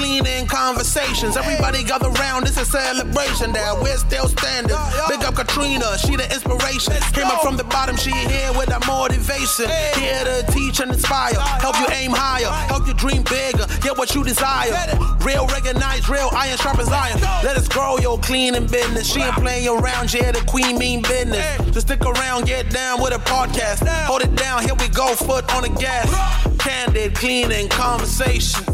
cleaning conversations. Everybody gather round, it's a celebration that we're still standing. Big up Katrina, she the inspiration. Came up from the bottom, she here with that motivation. Here to teach and inspire, help you aim higher, help you dream bigger, get what you desire. Real recognize, real iron sharp as iron. Let us grow your cleaning business. She ain't playing around, yeah, the queen mean business. Just stick around, get down with a podcast. Hold it down, here we go, foot on the gas. Candid, cleaning conversation.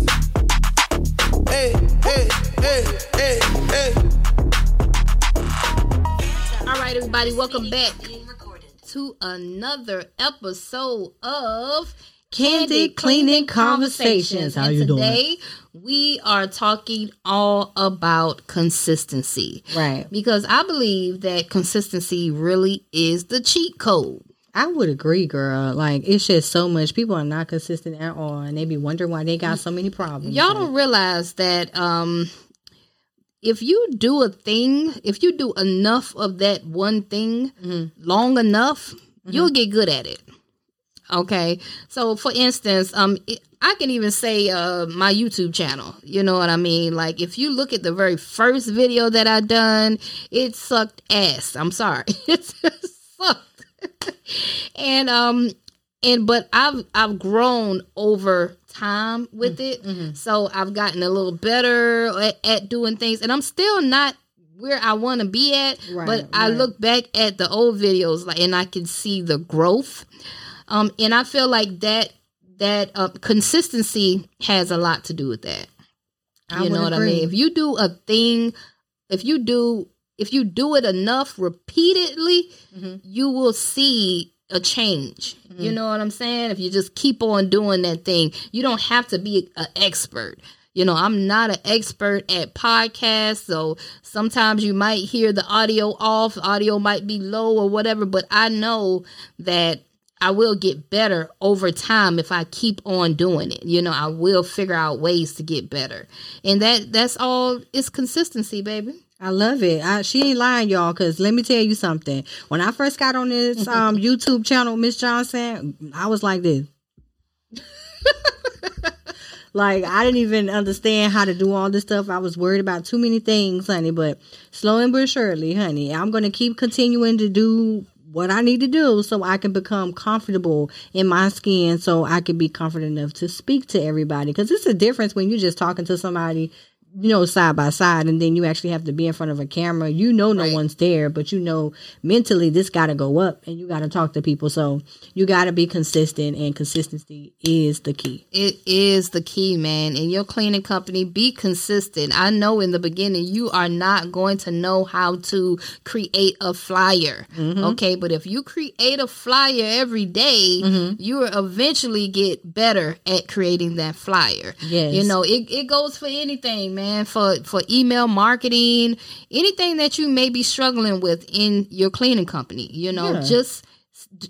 Hey, hey, hey, hey, hey. All right, everybody, welcome back to another episode of Candid Cleaning Conversations. How and you doing? today we are talking all about consistency. Right. Because I believe that consistency really is the cheat code. I would agree, girl. Like it's just so much. People are not consistent at all, and they be wondering why they got so many problems. Y'all don't realize that um if you do a thing, if you do enough of that one thing long enough, you'll get good at it. Okay. So for instance, um it, I can even say uh my YouTube channel. You know what I mean? Like if you look at the very first video that I done, it sucked ass. I'm sorry. it sucked. and um and but I've I've grown over time with it. So I've gotten a little better at, at doing things and I'm still not where I want to be at, Right, but I look back at the old videos like and I can see the growth. Um and I feel like that that uh, consistency has a lot to do with that. I you know what I mean? If you do a thing, if you do if you do it enough repeatedly, Mm-hmm. you will see a change. You know what I'm saying? If you just keep on doing that thing, you don't have to be an expert. You know, I'm not an expert at podcasts, so sometimes you might hear the audio off, audio might be low or whatever, but I know that I will get better over time if I keep on doing it. You know, I will figure out ways to get better. And that that's all it's consistency, baby. I love it. I, she ain't lying, y'all. Cause let me tell you something. When I first got on this um YouTube channel, Miss Johnson, I was like this. like I didn't even understand how to do all this stuff. I was worried about too many things, honey. But slow and but surely, honey, I'm gonna keep continuing to do what I need to do so I can become comfortable in my skin, so I can be confident enough to speak to everybody. Because it's a difference when you're just talking to somebody you know, side by side, and then you actually have to be in front of a camera. You know, no Right. one's there, but you know, mentally, this got to go up, and you got to talk to people. So you got to be consistent, and consistency is the key. It is the key, man. In your cleaning company, be consistent. I know in the beginning you are not going to know how to create a flyer. Mm-hmm. Okay, but if you create a flyer every day, Mm-hmm. you will eventually get better at creating that flyer. Yes. You know, it, it goes for anything, man. For for email marketing, anything that you may be struggling with in your cleaning company. You know, Yeah. just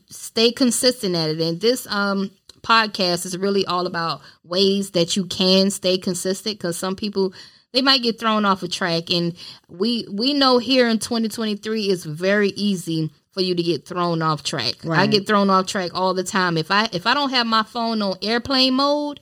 stay consistent at it. And this um podcast is really all about ways that you can stay consistent because some people they might get thrown off a track and we we know here in 2023 it's very easy for you to get thrown off track. right. I get thrown off track all the time. If I if I don't have my phone on airplane mode,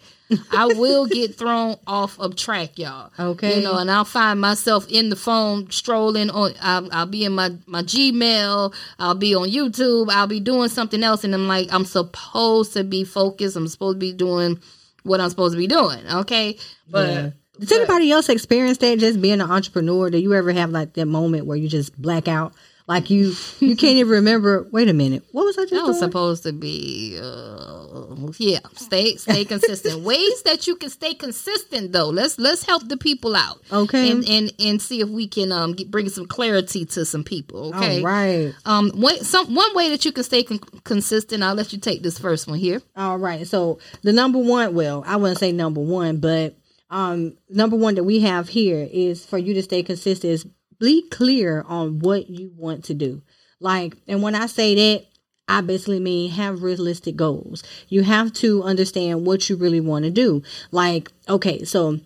I will get thrown off of track, y'all. Okay. You know, and I'll find myself in the phone strolling on. I'll, I'll be in my my Gmail. I'll be on YouTube. I'll be doing something else, and I'm like, I'm supposed to be focused. I'm supposed to be doing what I'm supposed to be doing. Okay, but. Yeah. Does anybody else experience that? Just being an entrepreneur, do you ever have like that moment where you just black out, like you you can't even remember? Wait a minute, what was I just That was doing? supposed to be, uh, yeah. Stay, stay consistent. Ways that you can stay consistent, though. Let's let's help the people out, Okay. and and and see if we can um get, bring some clarity to some people. Okay, All right. Um, one, some one way that you can stay con- consistent. I'll let you take this first one here. All right. So the number one, well, I wouldn't say number one, but um, number one that we have here is for you to stay consistent is be clear on what you want to do. Like, and when I say that, I basically mean have realistic goals. You have to understand what you really want to do. Like, okay, so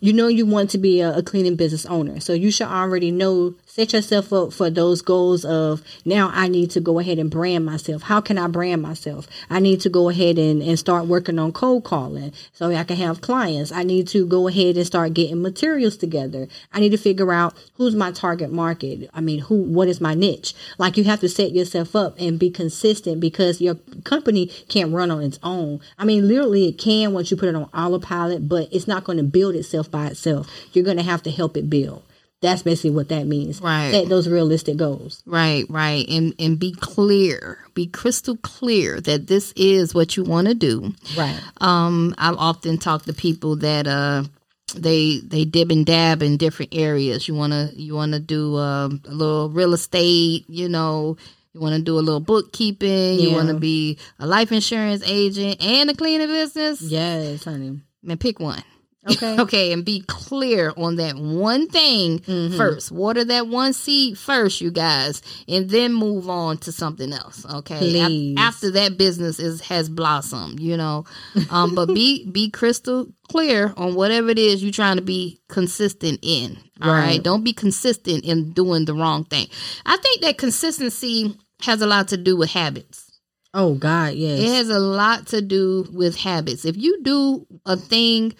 you know you want to be a, a cleaning business owner, so you should already know set yourself up for those goals of now I need to go ahead and brand myself. How can I brand myself? I need to go ahead and, and start working on cold calling so I can have clients. I need to go ahead and start getting materials together. I need to figure out who's my target market. I mean, who, what is my niche? Like you have to set yourself up and be consistent because your company can't run on its own. I mean, literally it can once you put it on autopilot, but it's not going to build itself by itself. You're going to have to help it build. That's basically what that means. Right. Set those realistic goals. Right, right. And and be clear. Be crystal clear that this is what you want to do. Right. Um I've often talked to people that uh they they dib and dab in different areas. You wanna you wanna do uh, a little real estate, you know, you want to do a little bookkeeping. You want to be a life insurance agent and a cleaning business. Yes, honey. Man, pick one. Okay. okay, and be clear on that one thing Mm-hmm. first. Water that one seed first, you guys, and then move on to something else. Okay, Please. after that business is has blossomed, you know. Um, but be be crystal clear on whatever it is you're trying to be consistent in. All right, Right. don't be consistent in doing the wrong thing. I think that consistency has a lot to do with habits. Oh God, yes. It has a lot to do with habits. If you do a thing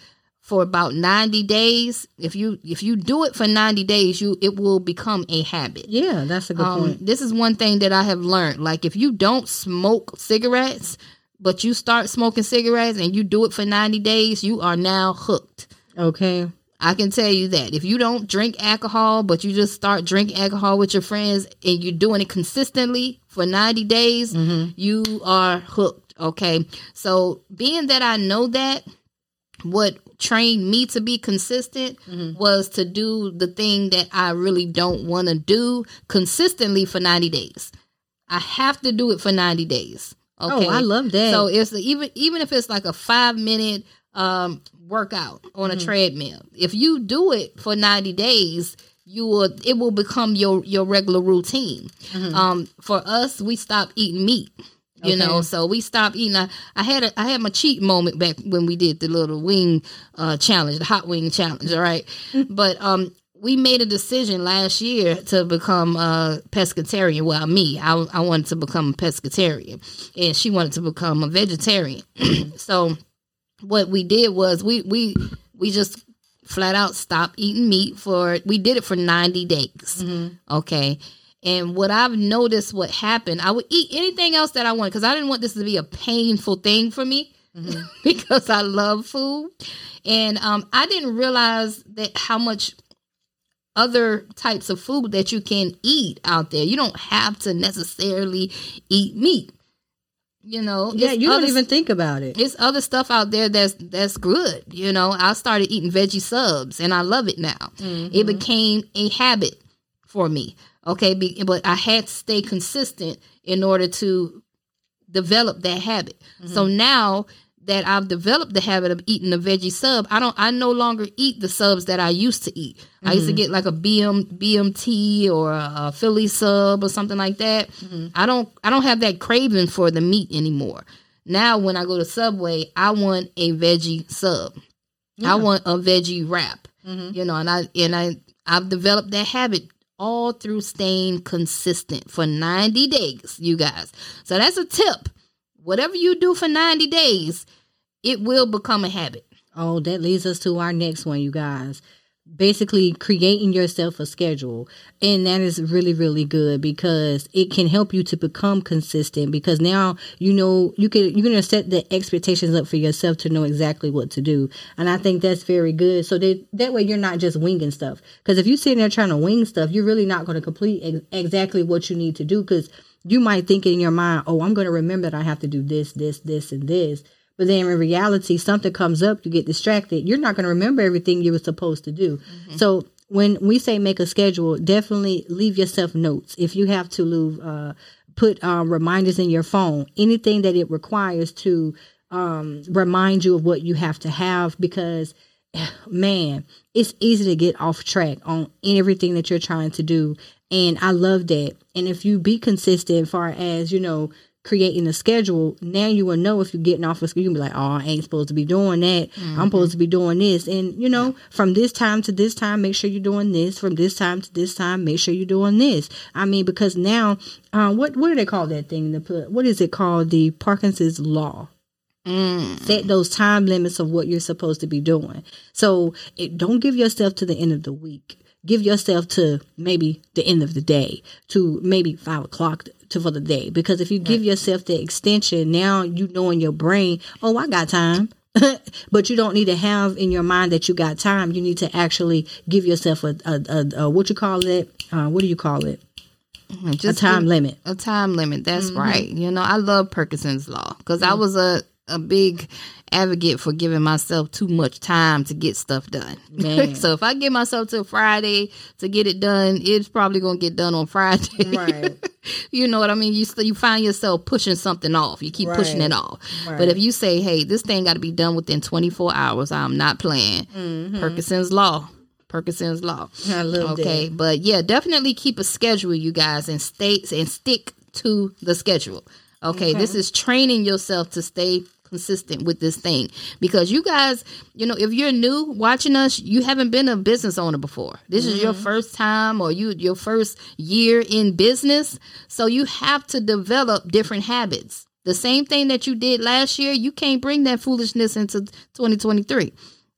for about 90 days, if you if you do it for 90 days, you it will become a habit. yeah, that's a good Um, point. this is one thing that I have learned. Like if you don't smoke cigarettes, but you start smoking cigarettes and you do it for 90 days, you are now hooked. Okay. I can tell you that. If you don't drink alcohol, but you just start drinking alcohol with your friends and you're doing it consistently for 90 days, you are hooked. Okay. So, being that I know that, what trained me to be consistent was to do the thing that I really don't want to do consistently for 90 days. I have to do it for 90 days. Okay. Oh, I love that. So it's even even if it's like a five minute um workout on Mm-hmm. a treadmill, if you do it for 90 days, you will it will become your your regular routine. Mm-hmm. Um for us, we stopped eating meat. You know, so we stopped eating. I, I had a I had my cheat moment back when we did the little wing uh challenge, the hot wing challenge, all right? but um we made a decision last year to become a pescatarian. Well, me, I, I wanted to become a pescatarian, and she wanted to become a vegetarian. so, what we did was we we we just flat out stopped eating meat for. We did it for ninety days. Okay. And what I've noticed, what happened, I would eat anything else that I wanted because I didn't want this to be a painful thing for me because I love food. And um, I didn't realize that how much other types of food that you can eat out there. You don't have to necessarily eat meat. You know, yeah, you don't even think about it. it's other stuff out there that's that's good. You know, I started eating veggie subs and I love it now. It became a habit for me. Okay, be, but I had to stay consistent in order to develop that habit. Mm-hmm. So now that I've developed the habit of eating a veggie sub, I don't I no longer eat the subs that I used to eat. I used to mm-hmm. get like a BM BMT or a, a Philly sub or something like that. Mm-hmm. I don't I don't have that craving for the meat anymore. Now when I go to Subway, I want a veggie sub. I want a veggie wrap. You know, and I and I I've developed that habit all through staying consistent for 90 days, you guys. So that's a tip. Whatever you do for 90 days, it will become a habit. Oh, that leads us to our next one, you guys. Basically, creating yourself a schedule. And that is really, really good because it can help you to become consistent because now you know you can you're gonna set the expectations up for yourself to know exactly what to do. And I think that's very good. So that that way you're not just winging stuff. Because if you're sitting there trying to wing stuff, you're really not gonna complete ex- exactly what you need to do because you might think in your mind, oh, I'm gonna remember that I have to do this, this, this, and this. But then in reality, something comes up, you get distracted. You're not going to remember everything you were supposed to do. So when we say make a schedule, definitely leave yourself notes. If you have to leave, uh, put uh, reminders in your phone, anything that it requires to um, remind you of what you have to have because man, it's easy to get off track on everything that you're trying to do. And I love that. And if you be consistent, far as you know, creating a schedule, now you will know if you're getting off of school. You can be like, oh, I ain't supposed to be doing that. I'm supposed to be doing this. And, you know, from this time to this time, make sure you're doing this. From this time to this time, make sure you're doing this. I mean, because now, uh, what, what do they call that thing? The, what is it called? The Parkinson's Law set those time limits of what you're supposed to be doing. So it, don't give yourself to the end of the week. Give yourself to maybe the end of the day, to maybe five o'clock to for the day. Because if you give yourself the extension, now you know in your brain, oh, I got time. but you don't need to have in your mind that you got time. You need to actually give yourself a, a, a, a what you call it? Uh, what do you call it? Just a time give- limit. A time limit. That's Mm-hmm. right. You know, I love Perkinson's law because I was a a big advocate for giving myself too much time to get stuff done. So if I give myself till Friday to get it done, it's probably gonna get done on Friday. Right. you know what I mean? You you find yourself pushing something off. You keep pushing it off. Right. But if you say, "Hey, this thing got to be done within 24 hours," I'm not playing. Mm-hmm. Perkinson's law. Perkinson's law. I love Okay, that. but yeah, definitely keep a schedule, you guys, and states and stick to the schedule. Okay, this is training yourself to stay consistent with this thing because you guys, you know, if you're new watching us, you haven't been a business owner before. This is your mm-hmm. first time or you your first year in business, so you have to develop different habits. The same thing that you did last year, you can't bring that foolishness into 2023.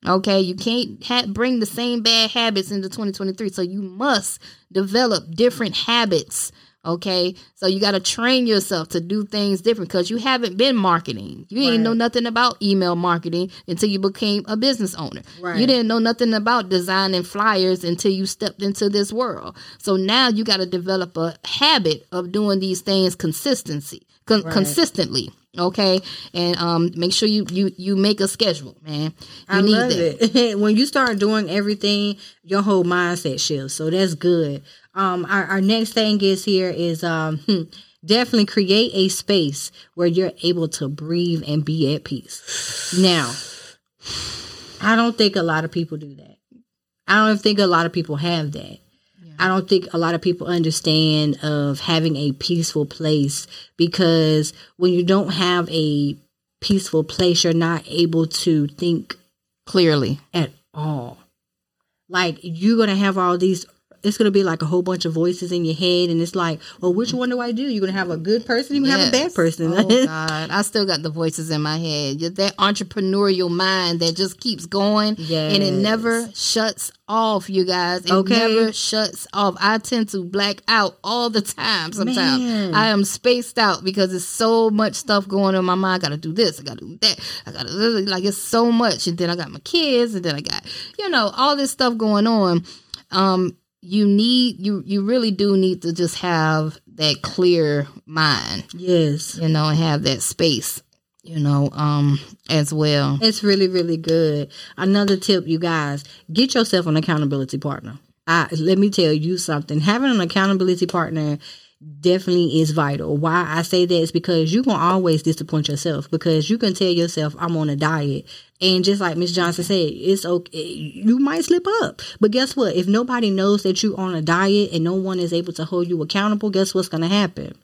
Okay, you can't ha- bring the same bad habits into 2023. So you must develop different habits. Okay, so you got to train yourself to do things different because you haven't been marketing. You ain't know nothing about email marketing until you became a business owner. Right. You didn't know nothing about designing flyers until you stepped into this world. So now you got to develop a habit of doing these things consistency, con- consistently. Okay, and um, make sure you you you make a schedule, man. You I need love that. it. when you start doing everything, your whole mindset shifts. So that's good. Um, our, our next thing is here is um, definitely create a space where you're able to breathe and be at peace. Now, I don't think a lot of people do that. I don't think a lot of people have that. I don't think a lot of people understand of having a peaceful place because when you don't have a peaceful place, you're not able to think Clearly, at all. Like you're gonna have all these. It's gonna be like a whole bunch of voices in your head, and it's like, well, which one do I do? You're gonna have a good person. You're gonna have a bad person. Oh God, I still got the voices in my head. That entrepreneurial mind that just keeps going, and it never shuts off. You guys, it Okay. never shuts off. I tend to black out all the time. Sometimes Man. I am spaced out because there's so much stuff going on in my mind. I gotta do this. I gotta do that. I gotta like it's so much, and then I got my kids, and then I got you know all this stuff going on. Um, you need you you really do need to just have that clear mind yes, you know, and have that space, you know, um, as well. it's really really good. Another tip, you guys, get yourself an accountability partner. I let me tell you something. Having an accountability partner definitely is vital. Why I say that is because you can always disappoint yourself because you can tell yourself I'm on a diet and just like Miss Johnson said, it's okay. You might slip up, but guess what? If nobody knows that you're on a diet and no one is able to hold you accountable, guess what's going to happen?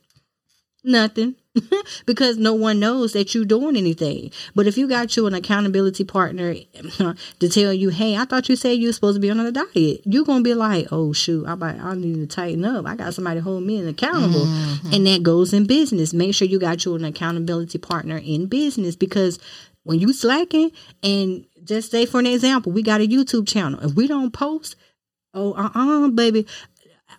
Nothing. because no one knows that you're doing anything. But if you got you an accountability partner to tell you, hey, I thought you said you were supposed to be on a diet, you're gonna be like, oh shoot, I I need to tighten up. I got somebody to hold me accountable, and that goes in business. Make sure you got you an accountability partner in business because when you slacking and just say for an example, we got a YouTube channel. If we don't post, oh uh uh baby,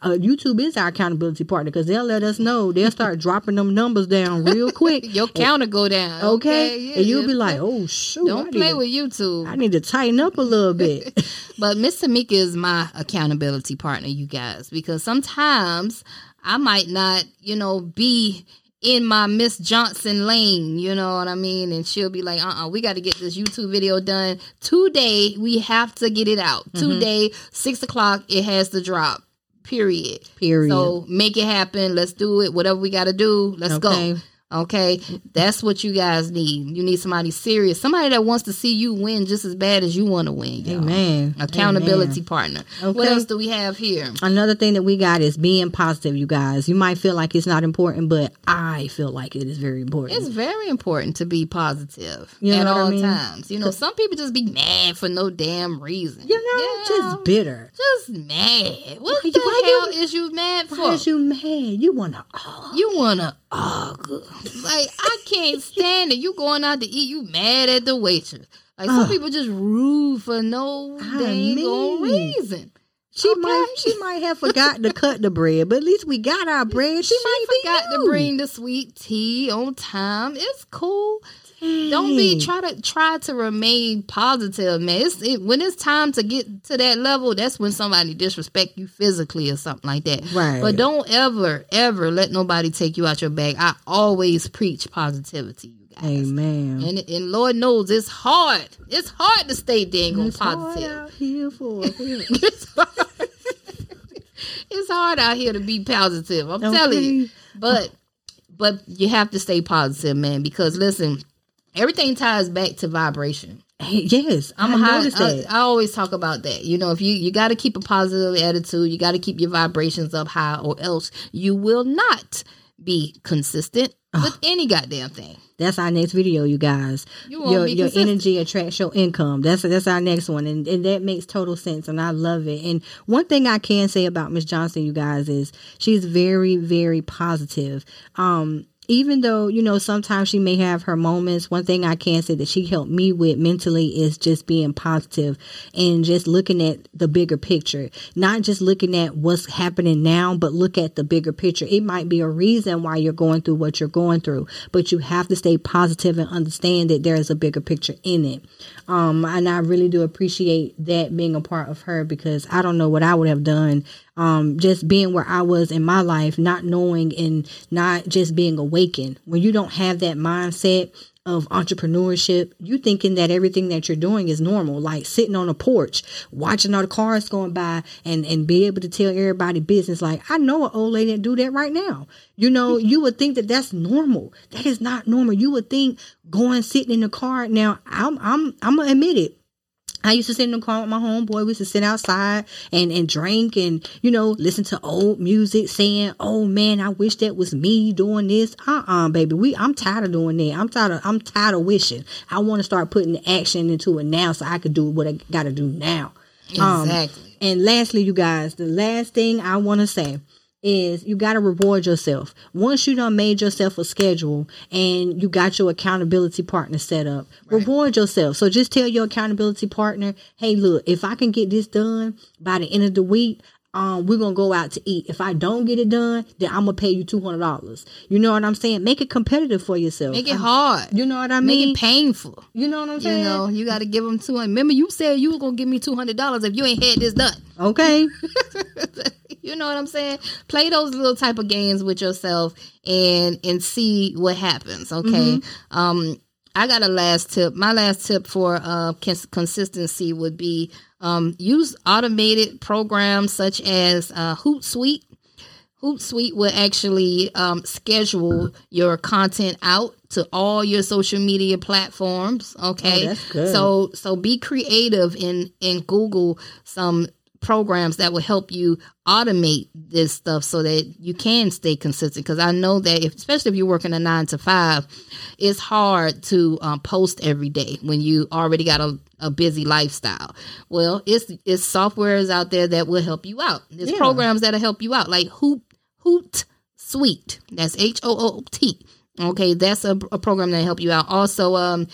uh, YouTube is our accountability partner because they'll let us know. They'll start dropping them numbers down real quick. Your counter go down. okay, yeah, and you'll yeah. be like, "Oh shoot, don't need play to- with YouTube. I need to tighten up a little bit." But Miss Tamika is my accountability partner, you guys, because sometimes I might not, you know, be in my Miss Johnson lane, you know what I mean? And she'll be like, uh uh we got to get this YouTube video done today. We have to get it out Mm-hmm. today, six o'clock. It has to drop. Period. Period. So make it happen. Let's do it. Whatever we got to do, let's Okay. go. Okay, that's what you guys need. You need somebody serious, somebody that wants to see you win just as bad as you want to win. y'all. Amen. Accountability Amen. partner. What else do we have here? Another thing that we got is being positive, you guys. You might feel like it's not important, but I feel like it is very important. It's very important to be positive You know at what I all mean? times. You know, some people just be mad for no damn reason. you know, just bitter. just mad. What Why the you- why hell you- is you mad for? Why is you mad? You wanna oh, You wanna argue. Like I can't stand it. You going out to eat, you mad at the waitress. Like some Ugh. people just rude for no I dang mean. reason. She Okay. might she might have forgotten to cut the bread, but at least we got our bread. She, She might forgot to bring the sweet tea on time. It's cool. Don't be mm. try to try to remain positive, man. It's it, when it's time to get to that level. That's when somebody disrespect you physically or something like that. Right. But don't ever ever let nobody take you out your bag. I always preach positivity, you guys. Amen. And and Lord knows it's hard. It's hard to stay dang on It's hard positive. out here for it's, hard. it's hard out here to be positive. I'm telling you. But but you have to stay positive, man, because listen, everything ties back to vibration. Yes, I'm I a high, I. I always talk about that. You know, if you you got to keep a positive attitude, you got to keep your vibrations up high, or else you will not be consistent with any goddamn thing. That's our next video, you guys. You won't your be your consistent. energy attracts your income. That's that's our next one, and and that makes total sense, and I love it. And one thing I can say about Miss Johnson, you guys, is she's very very positive. Um, even though you know sometimes she may have her moments, one thing I can say that she helped me with mentally is just being positive and just looking at the bigger picture, not just looking at what's happening now, but look at the bigger picture. It might be a reason why you're going through what you're going through, but you have to stay positive and understand that there is a bigger picture in it. Um, and I really do appreciate that being a part of her because I don't know what I would have done. Um, just being where I was in my life, not knowing and not just being awakened. When you don't have that mindset of entrepreneurship, you thinking that everything that you're doing is normal, like sitting on a porch, watching all the cars going by and, and be able to tell everybody business. Like, I know an old lady that do that right now. You know, you would think that that's normal. That is not normal. You would think going sitting in the car. Now, I'm, I'm, I'm gonna admit it. I used to sit in the car with my homeboy. We used to sit outside and, and drink and, you know, listen to old music saying, oh man, I wish that was me doing this. Uh-uh, baby. We, I'm tired of doing that. I'm tired of, I'm tired of wishing. I want to start putting the action into it now so I could do what I got to do now. Um, Exactly. and lastly, you guys, the last thing I want to say is you got to reward yourself. Once you done made yourself a schedule and you got your accountability partner set up, reward yourself. So just tell your accountability partner, hey, look, if I can get this done by the end of the week, um, we're gonna go out to eat. If I don't get it done, then I'm gonna pay you two hundred dollars. You know what I'm saying? Make it competitive for yourself. Make it hard. You know what I mean? Make it painful. You know what I'm saying? You know, you got to give them two hundred. Remember, you said you were gonna give me two hundred dollars if you ain't had this done. Okay. you know what I'm saying? Play those little type of games with yourself and and see what happens. Okay. Um, I got a last tip. My last tip for uh cons- consistency would be um use automated programs such as uh, Hootsuite. Hootsuite will actually um, schedule your content out to all your social media platforms. Okay, Oh, that's good. so so be creative in in Google some programs that will help you automate this stuff so that you can stay consistent. Because I know that, if, especially if you're working a nine to five, it's hard to um, post every day when you already got a, a busy lifestyle. Well, it's it's softwares out there that will help you out. There's Yeah. programs that'll help you out, like Hoot Hoot Suite. That's H O O T. Okay, that's a, a program that help you out. Also, um,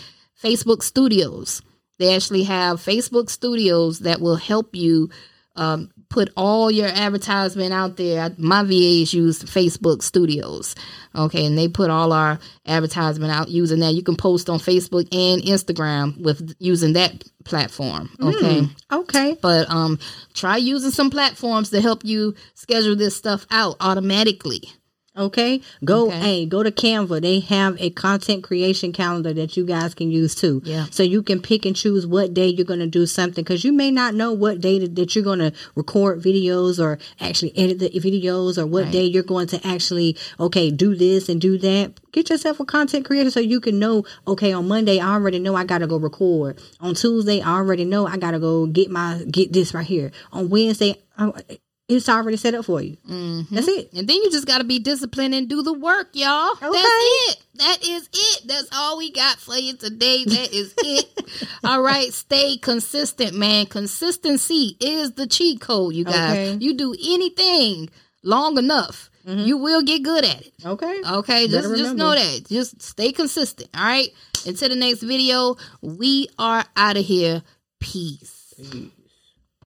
Facebook Studios. They actually have Facebook Studios that will help you um, put all your advertisement out there. My VAs use Facebook Studios. Okay, and they put all our advertisement out using that. You can post on Facebook and Instagram with using that platform. Okay. Okay. But um try using some platforms to help you schedule this stuff out automatically. Okay, go Okay. hey, go to Canva. They have a content creation calendar that you guys can use too. Yeah. So you can pick and choose what day you're going to do something because you may not know what day that, you're going to record videos or actually edit the videos or what Right. day you're going to actually okay do this and do that. Get yourself a content creator so you can know okay on Monday I already know I got to go record. On Tuesday I already know I got to go get my get this right here. On Wednesday I, it's already set up for you. Mm-hmm. That's it. And then you just got to be disciplined and do the work, y'all. That's it. That is it. That's all we got for you today. That is it. all right. Stay consistent, man. Consistency is the cheat code, you guys. Okay. You do anything long enough, you will get good at it. Okay. Okay, just Better just remember. know that. Just stay consistent. All right. Until the next video, we are out of here. Peace. Peace.